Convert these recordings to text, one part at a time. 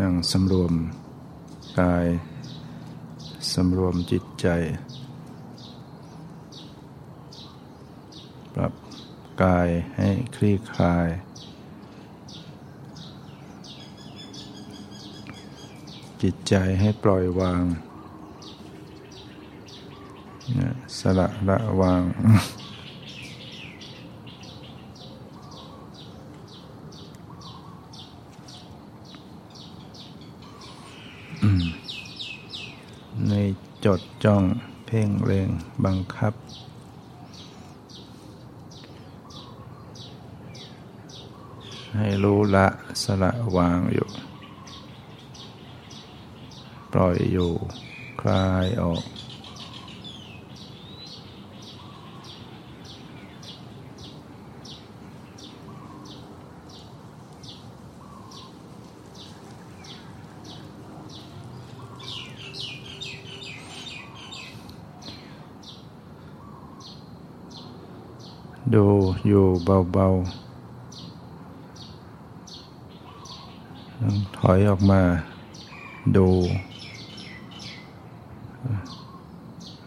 นั่งสำรวมกายสำรวมจิตใจ ปรับกายให้คลี่คลาย จิตใจให้ปล่อยวาง สละละวางใน จ้อง เพ่งเล็งบังคับ ให้รู้ละสละวางอยู่ ปล่อยอยู่ คลายออกดู อยู่เบาๆถอยออกมาดู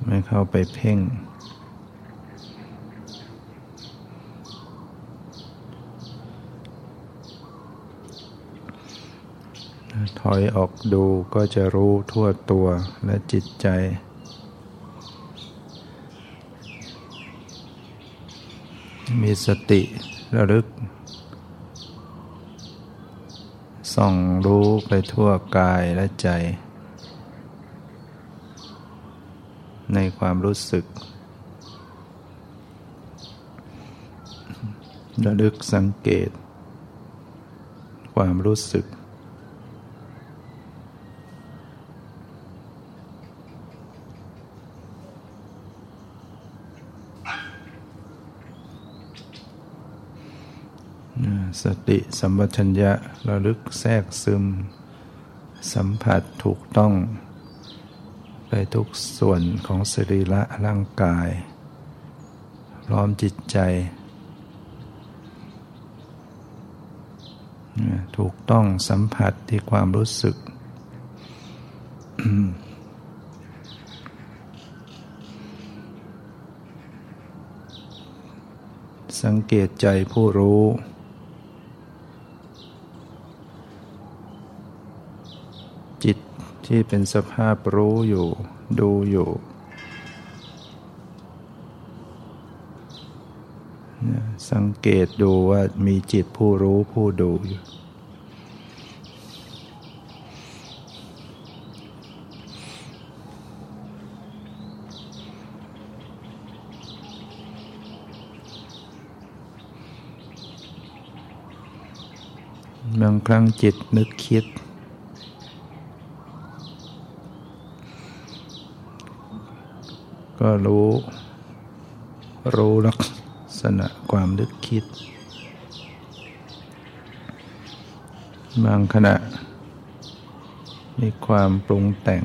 ไม่เข้าไปเพ่ง ถอยออกดูก็จะรู้ทั่วตัวและจิตใจ มีสติระลึก ส่องรู้ไปทั่วกายและใจ ในความรู้สึก ระลึกสังเกต ความรู้สึกส ติสัมปชัญญะระลึกแทรกซึม สัมผัสถูกต้อง ไปทุกส่วนของสรีระร่างกาย พร้อมจิตใจ ถูกต้องสัมผัสที่ความรู้สึกสังเกตใจผู้รู้ ที่เป็นสภาพรู้อยู่ ดูอยู่ สังเกตดูว่ามีจิตผู้รู้ผู้ดูอยู่บางครั้งจิตนึกคิด ก็รู้ รู้ลักษณะความนึกคิด บางขณะ มีความปรุงแต่ง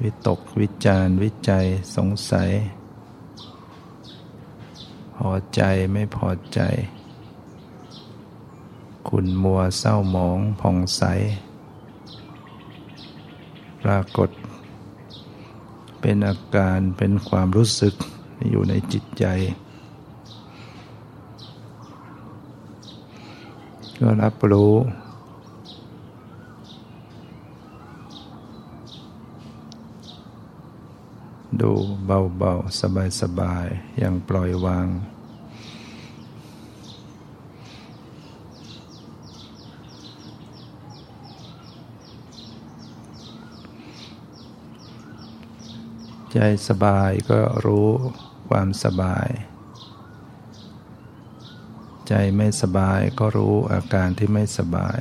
วิตกวิจารวิจัยสงสัย พอใจไม่พอใจคุณมัวเศร้าหมองผ่องใส ปรากฏ เป็นอาการเป็นความรู้สึกอยู่ในจิตใจ ก็รับรู้ดูเบาๆ สบายๆ อย่างปล่อยวาง ใจสบายก็รู้ความสบาย ใจไม่สบายก็รู้อาการที่ไม่สบาย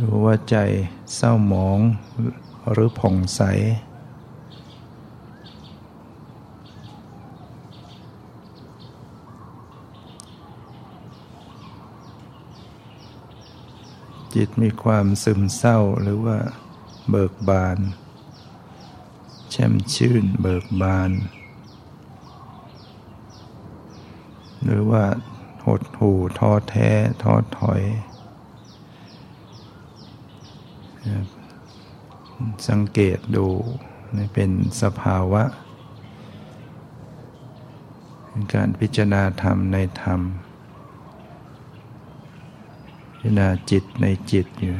รู้ว่าใจเศร้าหมองหรือผ่องใส จิตมีความซึมเศร้าหรือว่าเบิกบานเช่มชื่นเบิกบาน หรือว่าหดหู่ท้อแท้ท้อถอย สังเกตดูเป็นสภาวะ การพิจารณาธรรมในธรรม พิจารณาจิตในจิตอยู่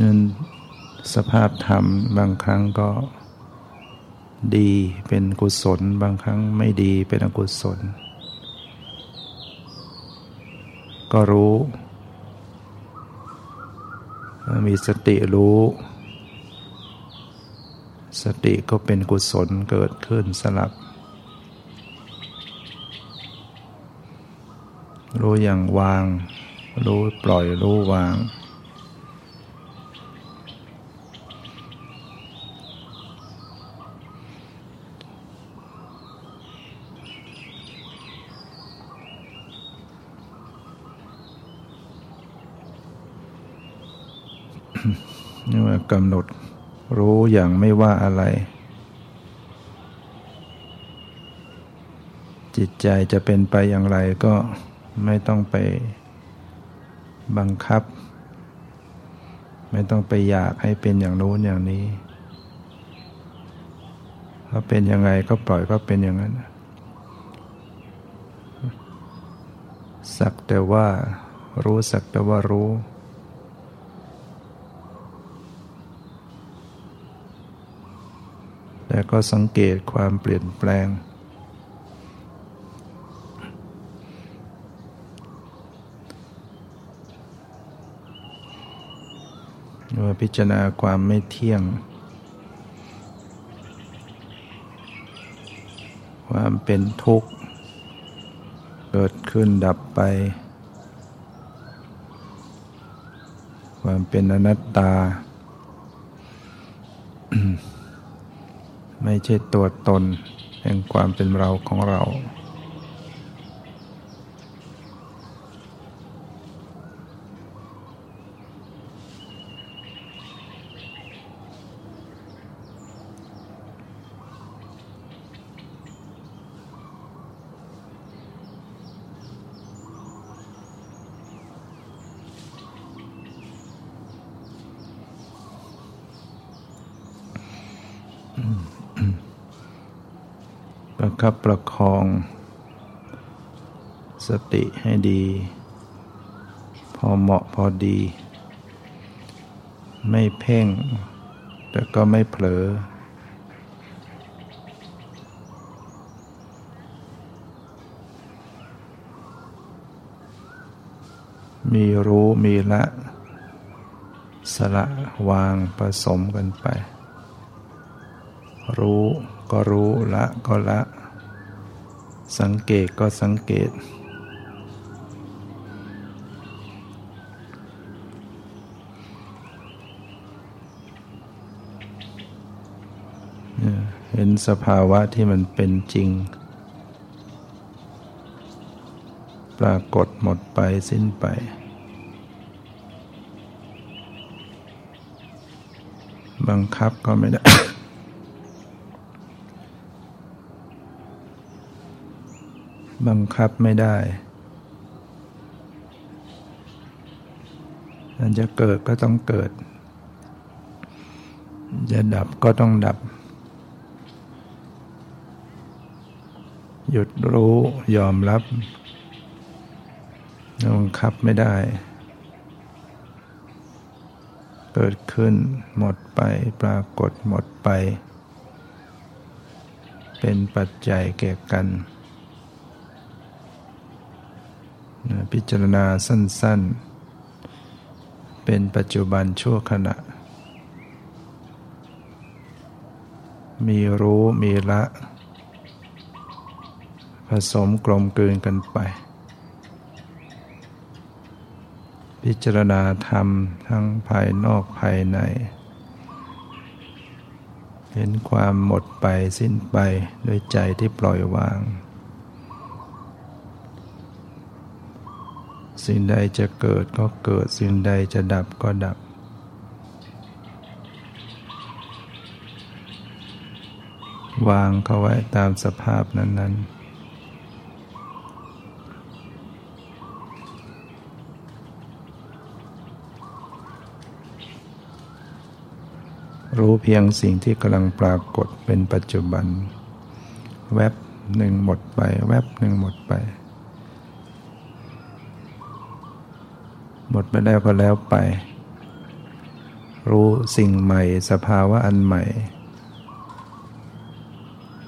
นั้นสภาพธรรมบางครั้งก็ดีเป็นกุศล บางครั้งไม่ดีเป็นอกุศล ก็รู้ มีสติรู้ สติก็เป็นกุศลเกิดขึ้นสลับ รู้อย่างวาง รู้ปล่อยรู้วาง นี่ว่ากำหนดรู้อย่างไม่ว่าอะไร จิตใจจะเป็นไปอย่างไรก็ ไม่ต้องไปบังคับ ไม่ต้องไปอยากให้เป็นอย่างโน้นอย่างนี้เขาเป็นยังไงก็ปล่อยก็เป็นอย่างนั้น สักแต่ว่ารู้สักแต่ว่ารู้ แต่ก็สังเกตความเปลี่ยนแปลง ว่าพิจารณาความไม่เที่ยง ความเป็นทุกข์ เกิดขึ้นดับไป ความเป็นอนัตตา ไม่ใช่ตัวตนแห่งความเป็นเราของเรา คับประคอง สติให้ดี พอเหมาะพอดี ไม่เพ่ง แต่ก็ไม่เผลอ มีรู้มีละ สละวางผสมกันไปรู้ก็รู้ละก็ละ สังเกตก็สังเกต เห็นสภาวะที่มันเป็นจริง ปรากฏหมดไปสิ้นไปบังคับก็ไม่ได้ บังคับไม่ได้มันจะเกิดก็ต้องเกิด จะดับก็ต้องดับ หยุดรู้ยอมรับบังคับไม่ได้ เกิดขึ้นหมดไปปรากฏหมดไป เป็นปัจจัยแก่กัน พิจารณาสั้น ๆ เป็นปัจจุบันชั่วขณะ มีรู้มีละ ผสมกลมกลืนกันไป พิจารณาธรรมทั้งภายนอกภายใน เห็นความหมดไปสิ้นไปด้วยใจที่ปล่อยวาง สิ่งใดจะเกิดก็เกิด สิ่งใดจะดับก็ดับ วางเขาไว้ตามสภาพนั้น ๆรู้เพียงสิ่งที่กำลังปรากฏเป็นปัจจุบัน แวบหนึ่งหมดไป แวบหนึ่งหมดไป หมดไปแล้วก็แล้วไป รู้สิ่งใหม่ สภาวะอันใหม่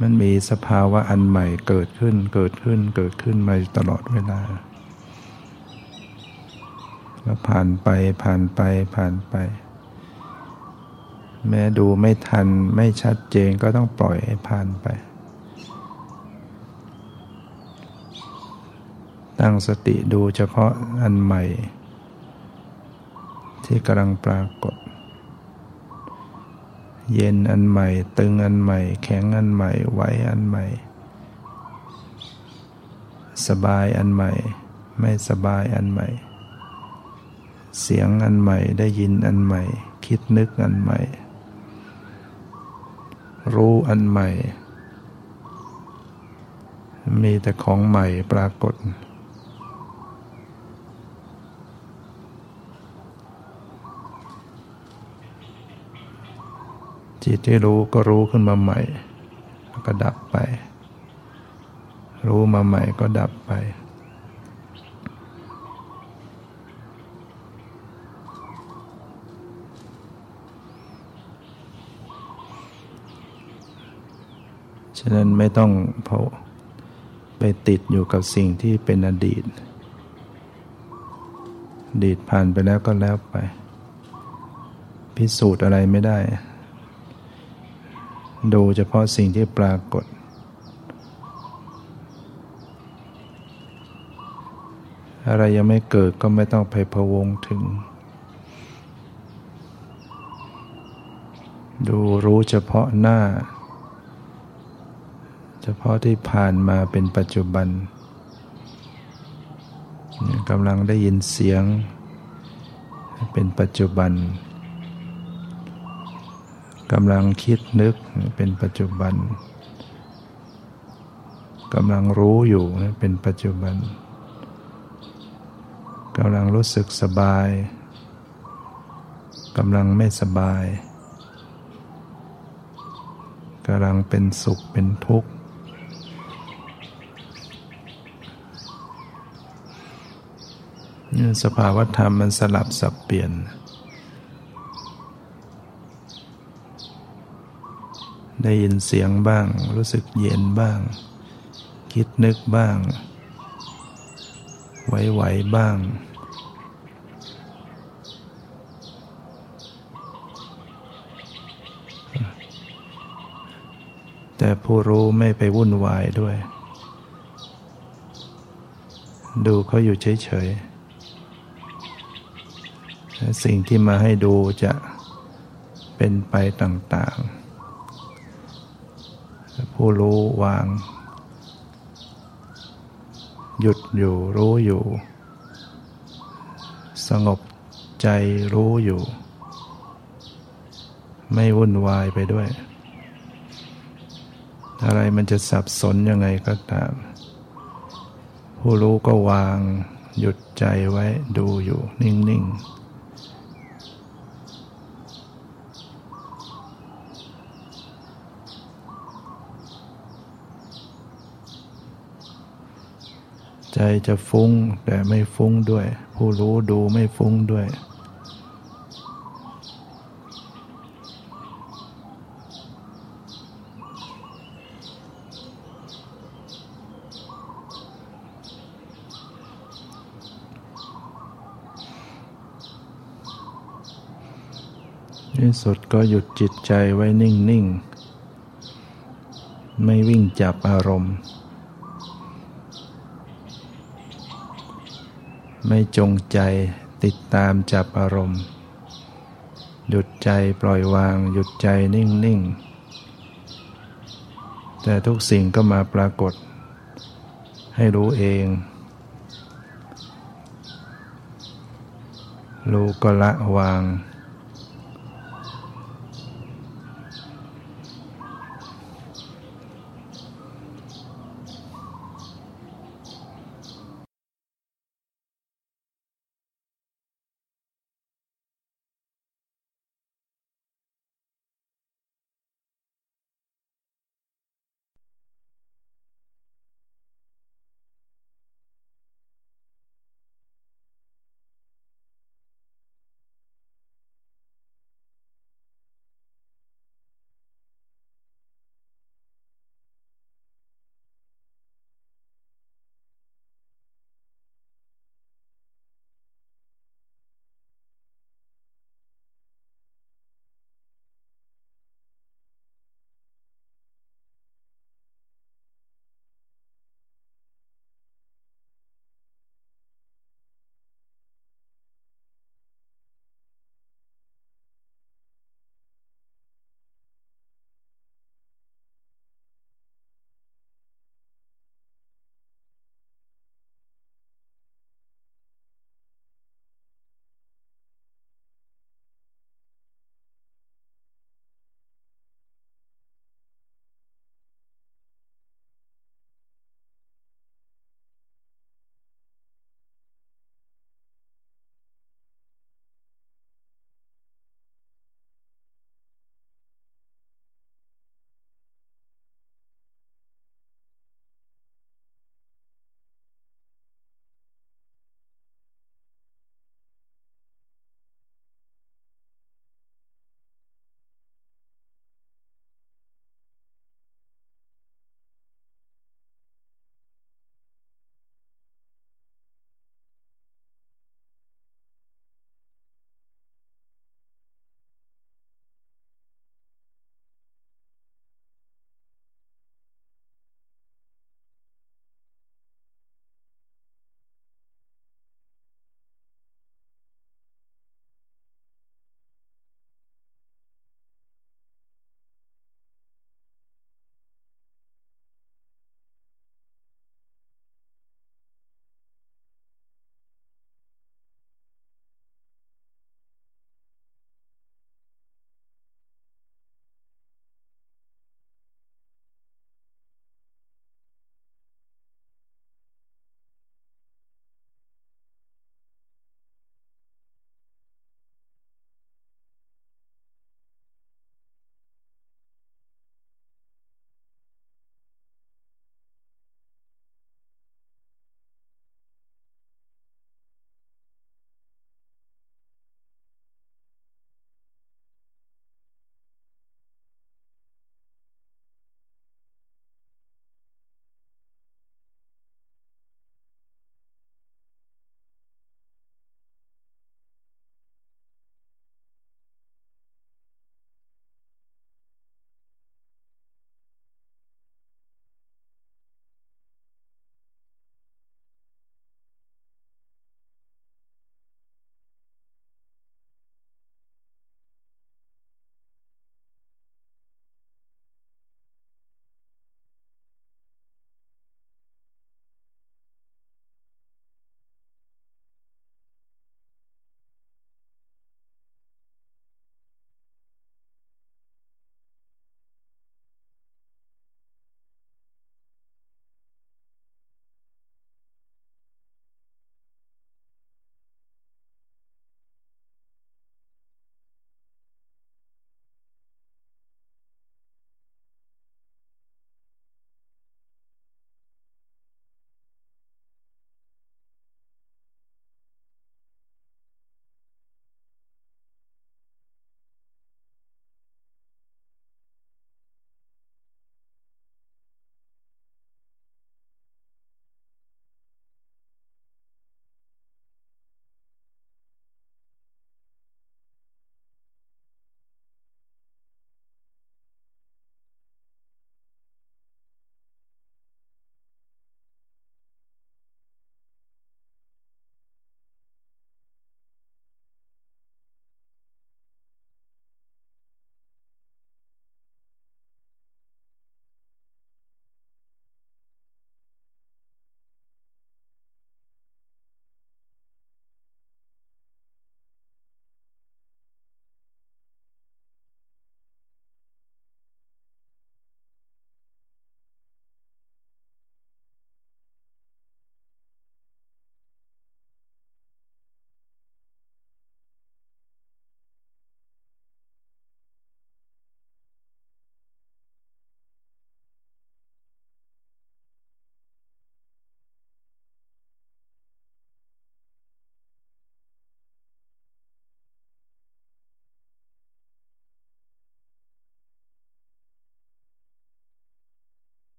มันมีสภาวะอันใหม่เกิดขึ้นเกิดขึ้นเกิดขึ้นมาตลอดเวลาแล้วผ่านไปผ่านไปผ่านไป แม้ดูไม่ทันไม่ชัดเจนก็ต้องปล่อยให้ผ่านไป ตั้งสติดูเฉพาะอันใหม่ ที่กำลังปรากฏ เย็นอันใหม่ ตึงอันใหม่ แข็งอันใหม่ ไหวอันใหม่ สบายอันใหม่ ไม่สบายอันใหม่ เสียงอันใหม่ได้ยินอันใหม่ คิดนึกอันใหม่ รู้อันใหม่ มีแต่ของใหม่ปรากฏ จิตที่รู้ก็รู้ขึ้นมาใหม่แล้วก็ดับไป รู้มาใหม่ก็ดับไป ฉะนั้นไม่ต้องเพาไปติดอยู่กับสิ่งที่เป็นอดีต อดีตผ่านไปแล้วก็แล้วไป พิสูจน์อะไรไม่ได้ ดูเฉพาะสิ่งที่ปรากฏ อะไรยังไม่เกิดก็ไม่ต้องไปพะวงถึง ดูรู้เฉพาะหน้า เฉพาะที่ผ่านมาเป็นปัจจุบันกำลังได้ยินเสียง เป็นปัจจุบัน กำลังคิดนึกเป็นปัจจุบันกำลังรู้อยู่เป็นปัจจุบันกำลังรู้สึกสบายกำลังไม่สบายกำลังเป็นสุขเป็นทุกข์สภาวธรรมมันสลับสับเปลี่ยน ได้ยินเสียงบ้าง รู้สึกเย็นบ้าง คิดนึกบ้าง ไหวๆบ้าง แต่ผู้รู้ไม่ไปวุ่นวายด้วย ดูเขาอยู่เฉยๆ สิ่งที่มาให้ดูจะเป็นไปต่างๆ ผู้รู้วาง หยุดอยู่รู้อยู่ สงบใจรู้อยู่ ไม่วุ่นวายไปด้วย อะไรมันจะสับสนยังไงก็ตาม ผู้รู้ก็วาง หยุดใจไว้ดูอยู่นิ่ง ๆ จจะฟุ้งแต่ไม่ฟุ้งด้วย ผู้รู้ดูไม่ฟุ้งด้วยที่สุดก็หยุดจิตใจไว้นิ่ง ๆ ไม่วิ่งจับอารมณ์ ไม่จงใจติดตามจับอารมณ์ หยุดใจปล่อยวาง หยุดใจนิ่งนิ่งแต่ทุกสิ่งก็มาปรากฏ ให้รู้เอง รู้ก็ละวาง